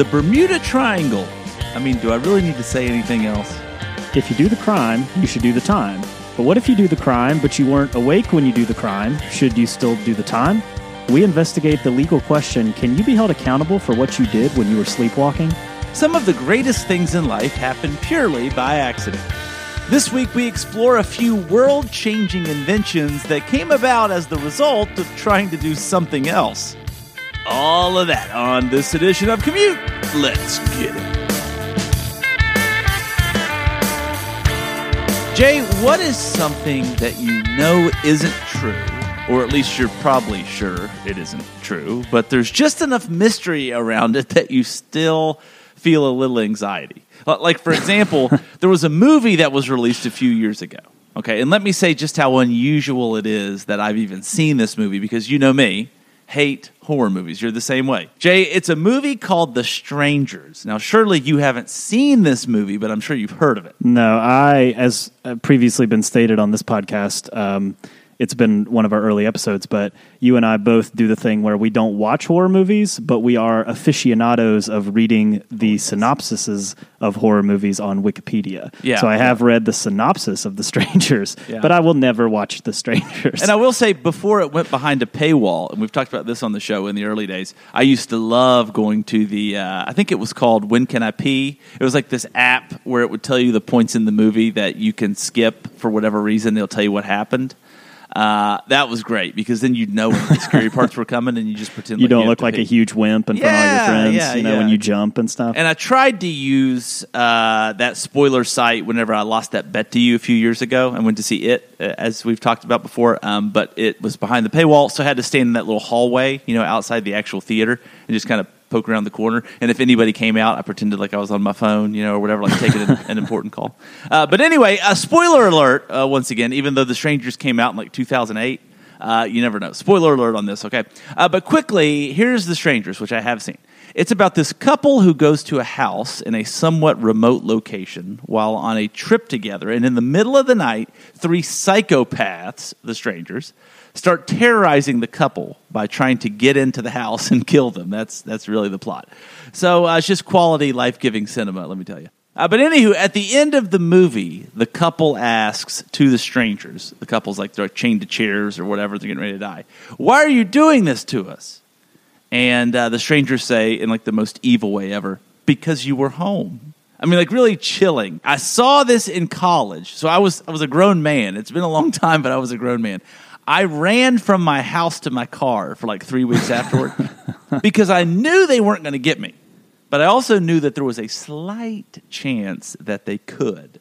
the Bermuda Triangle. I mean, do I really need to say anything else? If you do the crime, you should do the time. But what if you do the crime, but you weren't awake when you do the crime? Should you still do the time? We investigate the legal question can you be held accountable for what you did when you were sleepwalking? Some of the greatest things in life happen purely by accident. This week, we explore a few world changing inventions that came about as the result of trying to do something else. All of that on this edition of Commute. Let's get it. Jay, what is something that you know isn't true, or at least you're probably sure it isn't true, but there's just enough mystery around it that you still feel a little anxiety? Like, for example, there was a movie that was released a few years ago. Okay, and let me say just how unusual it is that I've even seen this movie because you know me, hate horror movies. You're the same way. Jay, it's a movie called The Strangers. Now, surely you haven't seen this movie, but I'm sure you've heard of it. No, I, as previously been stated on this podcast, um, it's been one of our early episodes, but you and I both do the thing where we don't watch horror movies, but we are aficionados of reading the synopsises of horror movies on Wikipedia. Yeah. So I have read the synopsis of The Strangers, Yeah. but I will never watch The Strangers. And I will say, before it went behind a paywall, and we've talked about this on the show in the early days, I used to love going to the, uh, I think it was called When Can I Pee? It was like this app where it would tell you the points in the movie that you can skip for whatever reason. They'll tell you what happened. Uh, that was great because then you'd know when the scary parts were coming and you just pretend you like don't have look to like pee. a huge wimp in front of all your friends, yeah, you know, when you jump and stuff. And I tried to use uh, that spoiler site whenever I lost that bet to you a few years ago. I went to see it, uh, as we've talked about before, um, but it was behind the paywall, so I had to stand in that little hallway, you know, outside the actual theater, and just kind of poke around the corner. And if anybody came out, I pretended like I was on my phone, you know, or whatever, like taking an, an important call. Uh, but anyway, uh, spoiler alert, uh, once again, even though The Strangers came out in like 2008. Uh, you never know. Spoiler alert on this, okay? Uh, but quickly, here's The Strangers, which I have seen. It's about this couple who goes to a house in a somewhat remote location while on a trip together. And in the middle of the night, three psychopaths, the strangers, start terrorizing the couple by trying to get into the house and kill them. That's, that's really the plot. So uh, it's just quality, life giving cinema, let me tell you. Uh, but anywho, at the end of the movie, the couple asks to the strangers, the couple's like they're chained to chairs or whatever, they're getting ready to die. Why are you doing this to us? And uh, the strangers say, in like the most evil way ever, because you were home. I mean, like really chilling. I saw this in college, so I was I was a grown man. It's been a long time, but I was a grown man. I ran from my house to my car for like three weeks afterward because I knew they weren't going to get me, but I also knew that there was a slight chance that they could.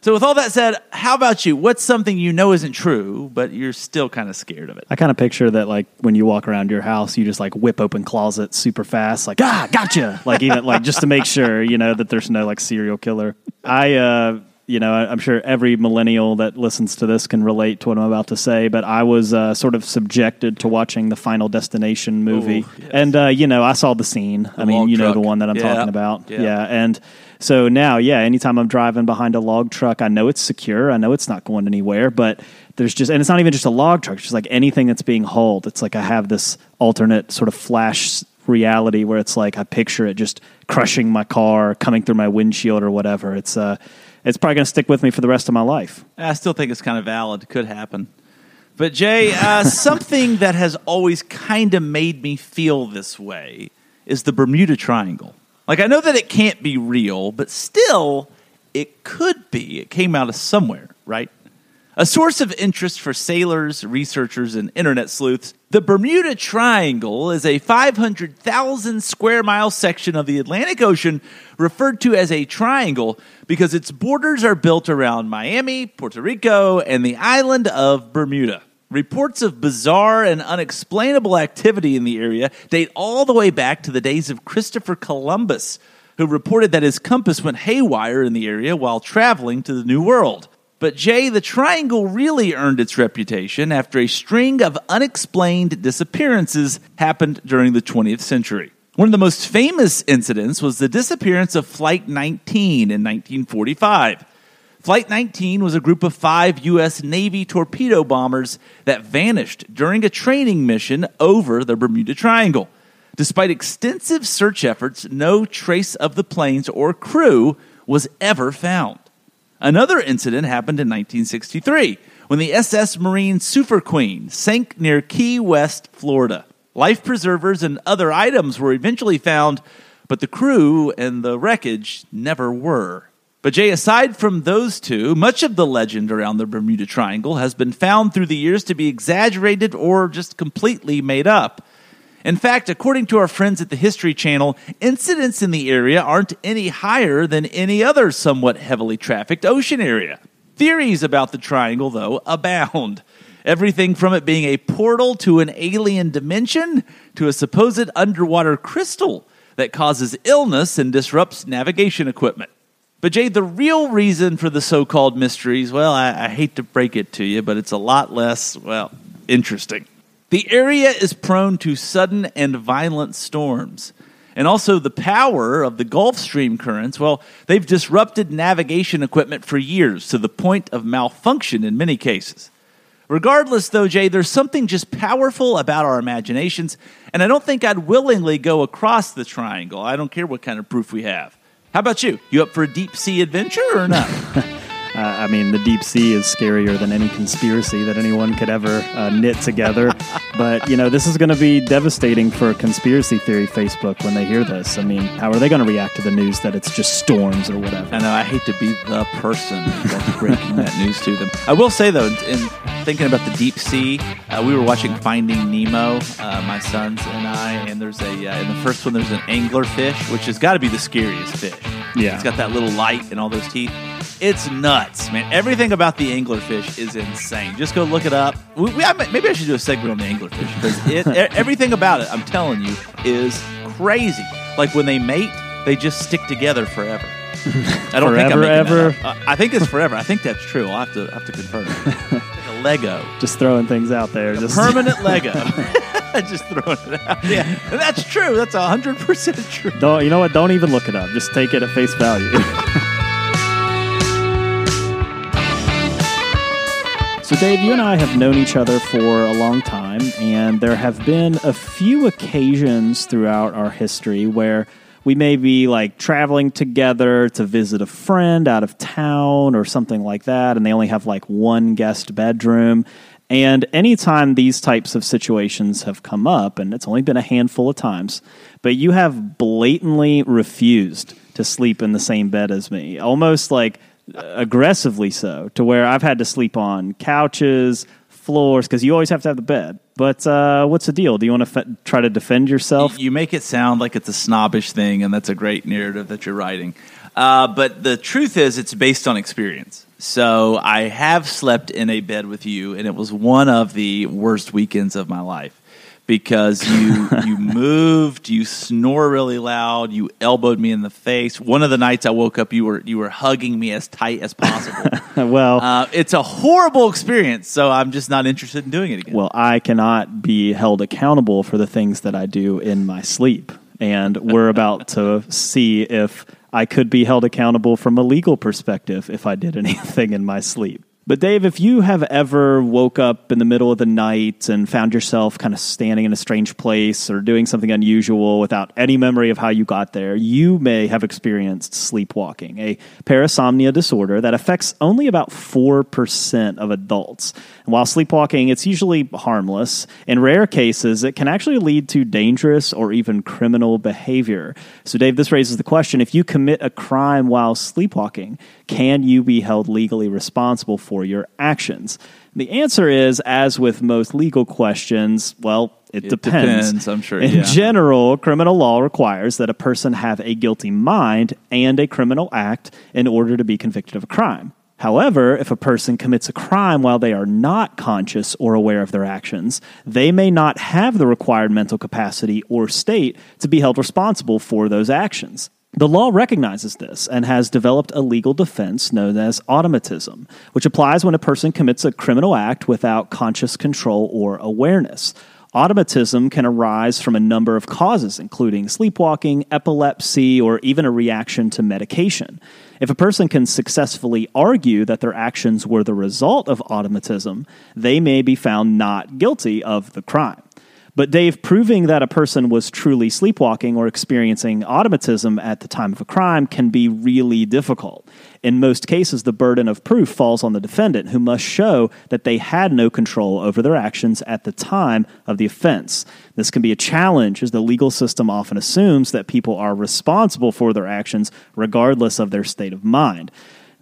So, with all that said, how about you? What's something you know isn't true, but you're still kind of scared of it? I kind of picture that like when you walk around your house, you just like whip open closets super fast, like ah, gotcha, like even like just to make sure you know that there's no like serial killer. I, uh, you know, I'm sure every millennial that listens to this can relate to what I'm about to say, but I was uh, sort of subjected to watching the Final Destination movie, Ooh, yes. and uh, you know, I saw the scene. I mean, you know, the one that I'm Yeah, talking about, yeah. yeah, and. So now, yeah, anytime I'm driving behind a log truck, I know it's secure. I know it's not going anywhere, but there's just, and it's not even just a log truck, it's just like anything that's being hauled. It's like I have this alternate sort of flash reality where it's like I picture it just crushing my car, coming through my windshield or whatever. It's, uh, it's probably going to stick with me for the rest of my life. I still think it's kind of valid. Could happen. But Jay, uh, something that has always kind of made me feel this way is the Bermuda Triangle. Like I know that it can't be real, but still, it could be. It came out of somewhere, right? A source of interest for sailors, researchers, and internet sleuths, the Bermuda Triangle is a 500,000 square mile section of the Atlantic Ocean referred to as a triangle because its borders are built around Miami, Puerto Rico, and the island of Bermuda. Reports of bizarre and unexplainable activity in the area date all the way back to the days of Christopher Columbus, who reported that his compass went haywire in the area while traveling to the New World. But Jay, the triangle really earned its reputation after a string of unexplained disappearances happened during the 20th century. One of the most famous incidents was the disappearance of Flight 19 in 1945. Flight 19 was a group of five U.S. Navy torpedo bombers that vanished during a training mission over the Bermuda Triangle. Despite extensive search efforts, no trace of the planes or crew was ever found. Another incident happened in 1963 when the SS Marine Sulphur Queen sank near Key West, Florida. Life preservers and other items were eventually found, but the crew and the wreckage never were. But Jay, aside from those two, much of the legend around the Bermuda Triangle has been found through the years to be exaggerated or just completely made up. In fact, according to our friends at the History Channel, incidents in the area aren't any higher than any other somewhat heavily trafficked ocean area. Theories about the triangle, though, abound. Everything from it being a portal to an alien dimension to a supposed underwater crystal that causes illness and disrupts navigation equipment. But, Jay, the real reason for the so called mysteries, well, I, I, hate to break it to you, but it's a lot less, well, interesting. The area is prone to sudden and violent storms. And also, the power of the Gulf Stream currents, well, they've disrupted navigation equipment for years to the point of malfunction in many cases. Regardless, though, Jay, there's something just powerful about our imaginations, and I don't think I'd willingly go across the triangle. I don't care what kind of proof we have. How about you? You up for a deep sea adventure or not? Uh, I mean, the deep sea is scarier than any conspiracy that anyone could ever uh, knit together. but, you know, this is going to be devastating for conspiracy theory Facebook when they hear this. I mean, how are they going to react to the news that it's just storms or whatever? I know. I hate to be the person that's breaking that news to them. I will say, though, in thinking about the deep sea, uh, we were watching Finding Nemo, uh, my sons and I, and there's a, uh, in the first one, there's an anglerfish, which has got to be the scariest fish. Yeah. It's got that little light and all those teeth. It's nuts, man. Everything about the anglerfish is insane. Just go look it up. We, we, maybe I should do a segment on the anglerfish because it, everything about it, I'm telling you, is crazy. Like when they mate, they just stick together forever. I don't forever, think I'm ever. Uh, I think it's forever. I think that's true. I'll have to have to confirm. like a Lego. Just throwing things out there. Just permanent Lego. just throwing it out. Yeah, that's true. That's hundred percent true. Don't you know what? Don't even look it up. Just take it at face value. So, Dave, you and I have known each other for a long time, and there have been a few occasions throughout our history where we may be like traveling together to visit a friend out of town or something like that, and they only have like one guest bedroom. And anytime these types of situations have come up, and it's only been a handful of times, but you have blatantly refused to sleep in the same bed as me, almost like aggressively so, to where I've had to sleep on couches, floors, because you always have to have the bed. But uh, what's the deal? Do you want to try to defend yourself? You make it sound like it's a snobbish thing, and that's a great narrative that you're writing. Uh, but the truth is, it's based on experience. So I have slept in a bed with you, and it was one of the worst weekends of my life because you you moved, you snore really loud, you elbowed me in the face. One of the nights I woke up, you were you were hugging me as tight as possible. well, uh, it's a horrible experience, so I'm just not interested in doing it again. Well, I cannot be held accountable for the things that I do in my sleep, and we're about to see if I could be held accountable from a legal perspective if I did anything in my sleep. But Dave, if you have ever woke up in the middle of the night and found yourself kind of standing in a strange place or doing something unusual without any memory of how you got there, you may have experienced sleepwalking, a parasomnia disorder that affects only about 4% of adults. And while sleepwalking, it's usually harmless. In rare cases, it can actually lead to dangerous or even criminal behavior. So Dave, this raises the question, if you commit a crime while sleepwalking, can you be held legally responsible for your actions? The answer is, as with most legal questions, well, it, it depends. depends. I'm sure. In yeah. general, criminal law requires that a person have a guilty mind and a criminal act in order to be convicted of a crime. However, if a person commits a crime while they are not conscious or aware of their actions, they may not have the required mental capacity or state to be held responsible for those actions. The law recognizes this and has developed a legal defense known as automatism, which applies when a person commits a criminal act without conscious control or awareness. Automatism can arise from a number of causes, including sleepwalking, epilepsy, or even a reaction to medication. If a person can successfully argue that their actions were the result of automatism, they may be found not guilty of the crime. But Dave, proving that a person was truly sleepwalking or experiencing automatism at the time of a crime can be really difficult. In most cases, the burden of proof falls on the defendant, who must show that they had no control over their actions at the time of the offense. This can be a challenge, as the legal system often assumes that people are responsible for their actions regardless of their state of mind.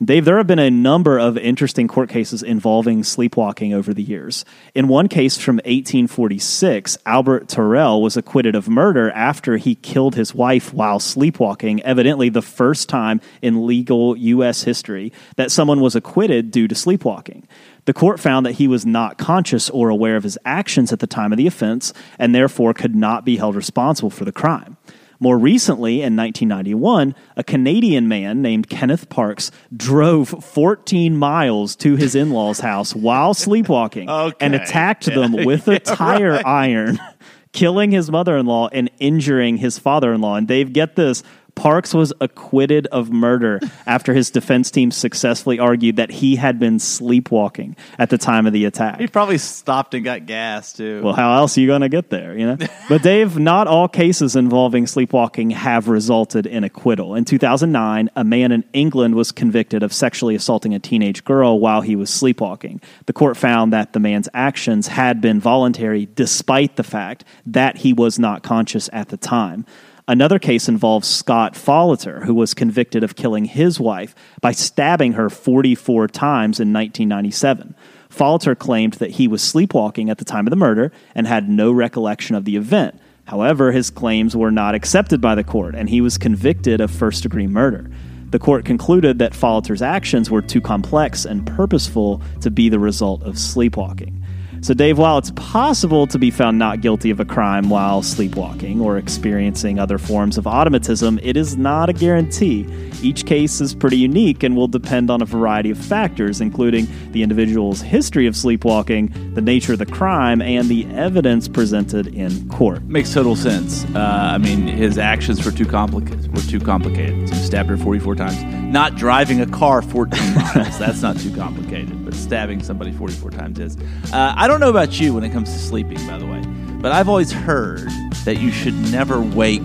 Dave, there have been a number of interesting court cases involving sleepwalking over the years. In one case from 1846, Albert Tirrell was acquitted of murder after he killed his wife while sleepwalking, evidently the first time in legal U.S. history that someone was acquitted due to sleepwalking. The court found that he was not conscious or aware of his actions at the time of the offense and therefore could not be held responsible for the crime. More recently, in 1991, a Canadian man named Kenneth Parks drove 14 miles to his in law's house while sleepwalking Okay. and attacked them with a tire iron, killing his mother in law and injuring his father in law. And Dave, get this. Parks was acquitted of murder after his defense team successfully argued that he had been sleepwalking at the time of the attack. He probably stopped and got gas too. Well, how else are you going to get there, you know? but Dave, not all cases involving sleepwalking have resulted in acquittal. In 2009, a man in England was convicted of sexually assaulting a teenage girl while he was sleepwalking. The court found that the man's actions had been voluntary despite the fact that he was not conscious at the time. Another case involves Scott Falater, who was convicted of killing his wife by stabbing her 44 times in 1997. Falater claimed that he was sleepwalking at the time of the murder and had no recollection of the event. However, his claims were not accepted by the court, and he was convicted of first degree murder. The court concluded that Falater's actions were too complex and purposeful to be the result of sleepwalking. So, Dave, while it's possible to be found not guilty of a crime while sleepwalking or experiencing other forms of automatism, it is not a guarantee. Each case is pretty unique and will depend on a variety of factors, including the individual's history of sleepwalking, the nature of the crime, and the evidence presented in court. Makes total sense. Uh, I mean, his actions were too complicated. Were too complicated. So he stabbed her forty-four times. Not driving a car fourteen miles. That's not too complicated. But stabbing somebody forty-four times is. Uh, I don't know about you when it comes to sleeping, by the way, but I've always heard that you should never wake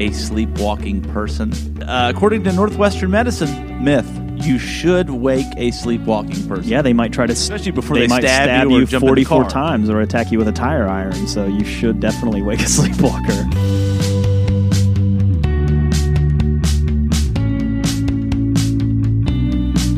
a sleepwalking person. Uh, according to Northwestern medicine myth, you should wake a sleepwalking person. Yeah, they might try to Especially before they might stab stab, you you jump in the 44 times or attack you with a tire iron. So you should definitely wake a sleepwalker.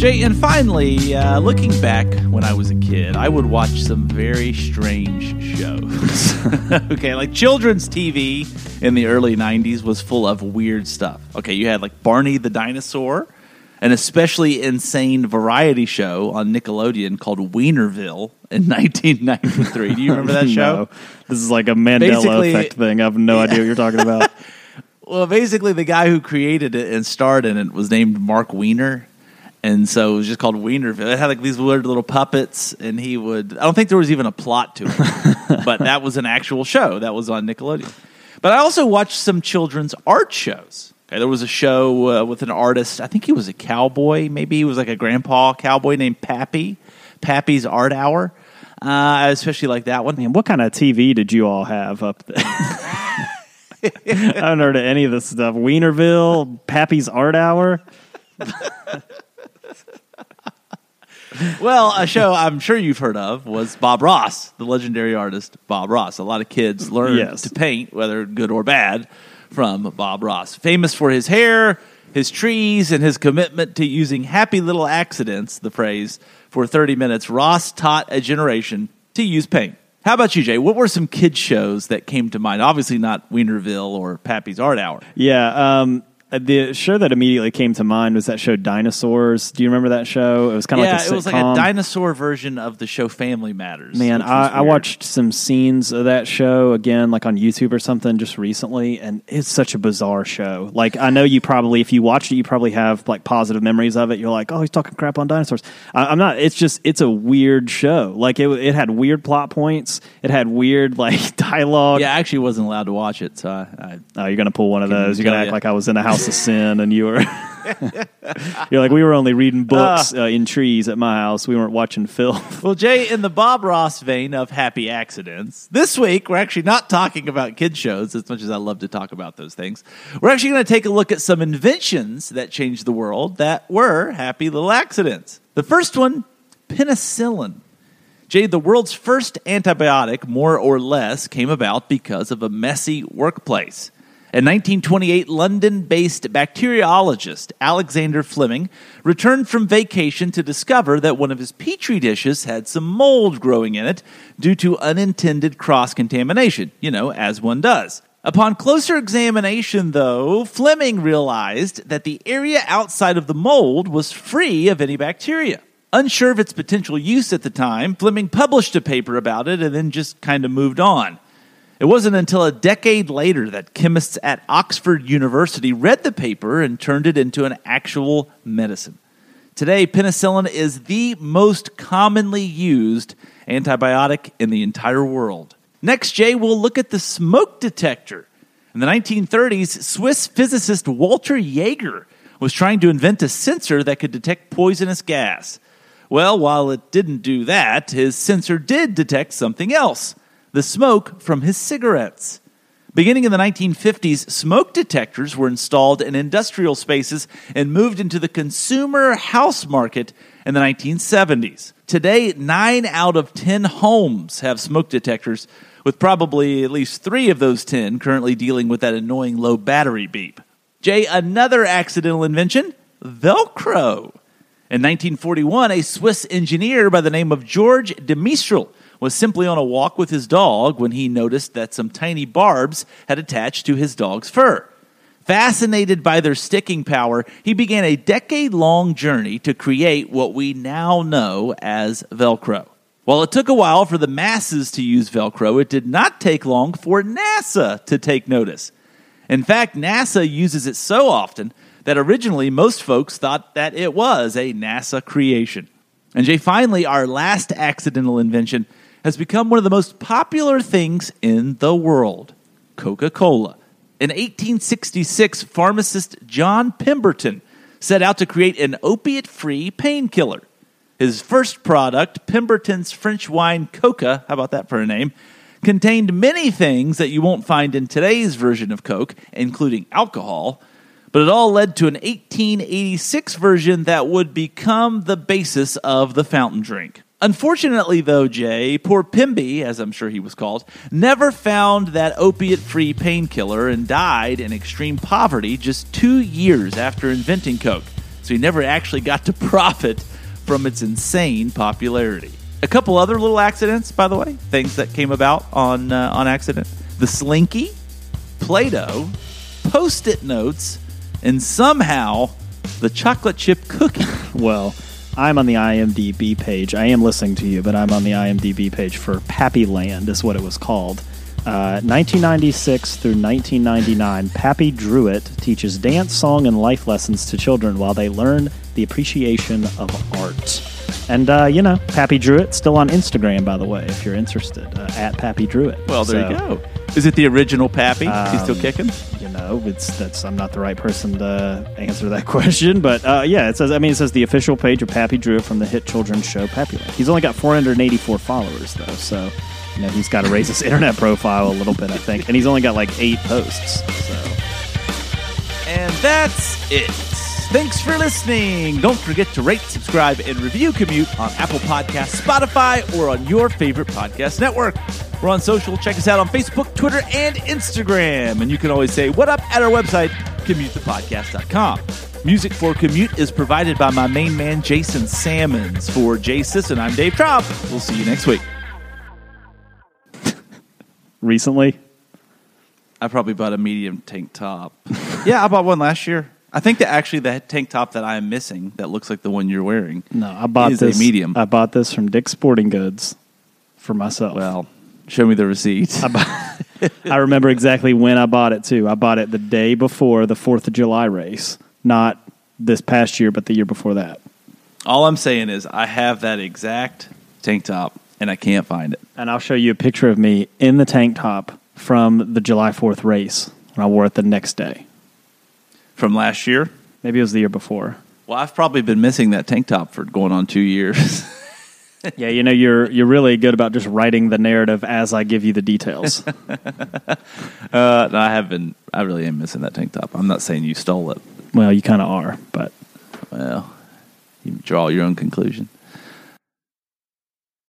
Jay, and finally, uh, looking back when I was a kid, I would watch some very strange shows. okay, like children's TV in the early 90s was full of weird stuff. Okay, you had like Barney the Dinosaur, an especially insane variety show on Nickelodeon called Wienerville in 1993. Do you remember that show? No. This is like a Mandela Basically- effect thing. I have no idea what you're talking about. Well, basically, the guy who created it and starred in it was named Marc Weiner. And so it was just called Wienerville. It had like these weird little puppets, and he would. I don't think there was even a plot to it, but that was an actual show that was on Nickelodeon. But I also watched some children's art shows. Okay, there was a show uh, with an artist. I think he was a cowboy. Maybe he was like a grandpa cowboy named Pappy. Pappy's Art Hour. Uh, I especially like that one. Man, what kind of TV did you all have up there? I haven't heard of any of this stuff. Wienerville, Pappy's Art Hour. Well, a show I'm sure you've heard of was Bob Ross, the legendary artist Bob Ross. A lot of kids learned Yes. to paint, whether good or bad, from Bob Ross. Famous for his hair, his trees, and his commitment to using happy little accidents, the phrase, for 30 minutes, Ross taught a generation to use paint. How about you, Jay? What were some kids shows that came to mind? Obviously not Wienerville or Pappy's Art Hour. Yeah, um, Uh, the show that immediately came to mind was that show Dinosaurs. Do you remember that show? It was kind of yeah, like a it was like a dinosaur version of the show Family Matters. Man, I, I watched some scenes of that show again, like on YouTube or something, just recently, and it's such a bizarre show. Like, I know you probably, if you watched it, you probably have like positive memories of it. You're like, oh, he's talking crap on dinosaurs. I, I'm not. It's just, it's a weird show. Like, it, it had weird plot points. It had weird like dialogue. Yeah, I actually wasn't allowed to watch it, so I, I Oh, you're gonna pull one of those. You're gonna act ya. like I was in a house of sin, and you were. you're like we were only reading books Ah. uh, in trees at my house. We weren't watching filth. Well, Jay, in the Bob Ross vein of happy accidents, this week we're actually not talking about kid shows as much as I love to talk about those things. We're actually going to take a look at some inventions that changed the world that were happy little accidents. The first one, penicillin. Jay, the world's first antibiotic, more or less, came about because of a messy workplace. In 1928, London based bacteriologist Alexander Fleming returned from vacation to discover that one of his petri dishes had some mold growing in it due to unintended cross contamination, you know, as one does. Upon closer examination, though, Fleming realized that the area outside of the mold was free of any bacteria. Unsure of its potential use at the time, Fleming published a paper about it and then just kind of moved on. It wasn't until a decade later that chemists at Oxford University read the paper and turned it into an actual medicine. Today, penicillin is the most commonly used antibiotic in the entire world. Next, Jay, we'll look at the smoke detector. In the 1930s, Swiss physicist Walter Jaeger was trying to invent a sensor that could detect poisonous gas. Well, while it didn't do that, his sensor did detect something else the smoke from his cigarettes. Beginning in the 1950s, smoke detectors were installed in industrial spaces and moved into the consumer house market in the 1970s. Today, 9 out of 10 homes have smoke detectors, with probably at least 3 of those 10 currently dealing with that annoying low battery beep. Jay, another accidental invention Velcro. In 1941, a Swiss engineer by the name of George de Mestral was simply on a walk with his dog when he noticed that some tiny barbs had attached to his dog's fur. Fascinated by their sticking power, he began a decade long journey to create what we now know as Velcro. While it took a while for the masses to use Velcro, it did not take long for NASA to take notice. In fact, NASA uses it so often that originally most folks thought that it was a NASA creation. And Jay, finally, our last accidental invention has become one of the most popular things in the world Coca Cola. In 1866, pharmacist John Pemberton set out to create an opiate free painkiller. His first product, Pemberton's French wine Coca, how about that for a name, contained many things that you won't find in today's version of Coke, including alcohol, but it all led to an 1886 version that would become the basis of the fountain drink. Unfortunately, though, Jay, poor Pimby, as I'm sure he was called, never found that opiate free painkiller and died in extreme poverty just two years after inventing Coke. So he never actually got to profit from its insane popularity. A couple other little accidents, by the way, things that came about on, uh, on accident the Slinky, Play Doh, Post it notes, and somehow the chocolate chip cookie. Well, I'm on the IMDb page. I am listening to you, but I'm on the IMDb page for Pappy Land, is what it was called. Uh, 1996 through 1999, Pappy Druitt teaches dance, song, and life lessons to children while they learn the appreciation of art. And, uh, you know, Pappy Druitt, still on Instagram, by the way, if you're interested, uh, at Pappy Druitt. Well, there you go. Is it the original Pappy? He's still Um, kicking? you know, it's that's I'm not the right person to answer that question, but uh, yeah, it says. I mean, it says the official page of Pappy Drew from the hit children's show Pappy Land. He's only got 484 followers though, so you know he's got to raise his internet profile a little bit, I think, and he's only got like eight posts. So And that's it. Thanks for listening. Don't forget to rate, subscribe, and review Commute on Apple Podcasts, Spotify, or on your favorite podcast network. We're on social. Check us out on Facebook, Twitter, and Instagram. And you can always say what up at our website, commutethepodcast.com. Music for Commute is provided by my main man, Jason Sammons. For Jay Sisson, I'm Dave Trop. We'll see you next week. recently, I probably bought a medium tank top. Yeah, I bought one last year. I think that actually the tank top that I am missing that looks like the one you're wearing. No, I bought this medium. I bought this from Dick's Sporting Goods for myself. Well, show me the receipt. I, bought, I remember exactly when I bought it too. I bought it the day before the Fourth of July race, not this past year, but the year before that. All I'm saying is I have that exact tank top and I can't find it. And I'll show you a picture of me in the tank top from the July Fourth race, and I wore it the next day. From last year? Maybe it was the year before. Well, I've probably been missing that tank top for going on two years. Yeah, you know you're you're really good about just writing the narrative as I give you the details. uh, no, I have been. I really am missing that tank top. I'm not saying you stole it. well, you kind of are, but Well, you draw your own conclusion.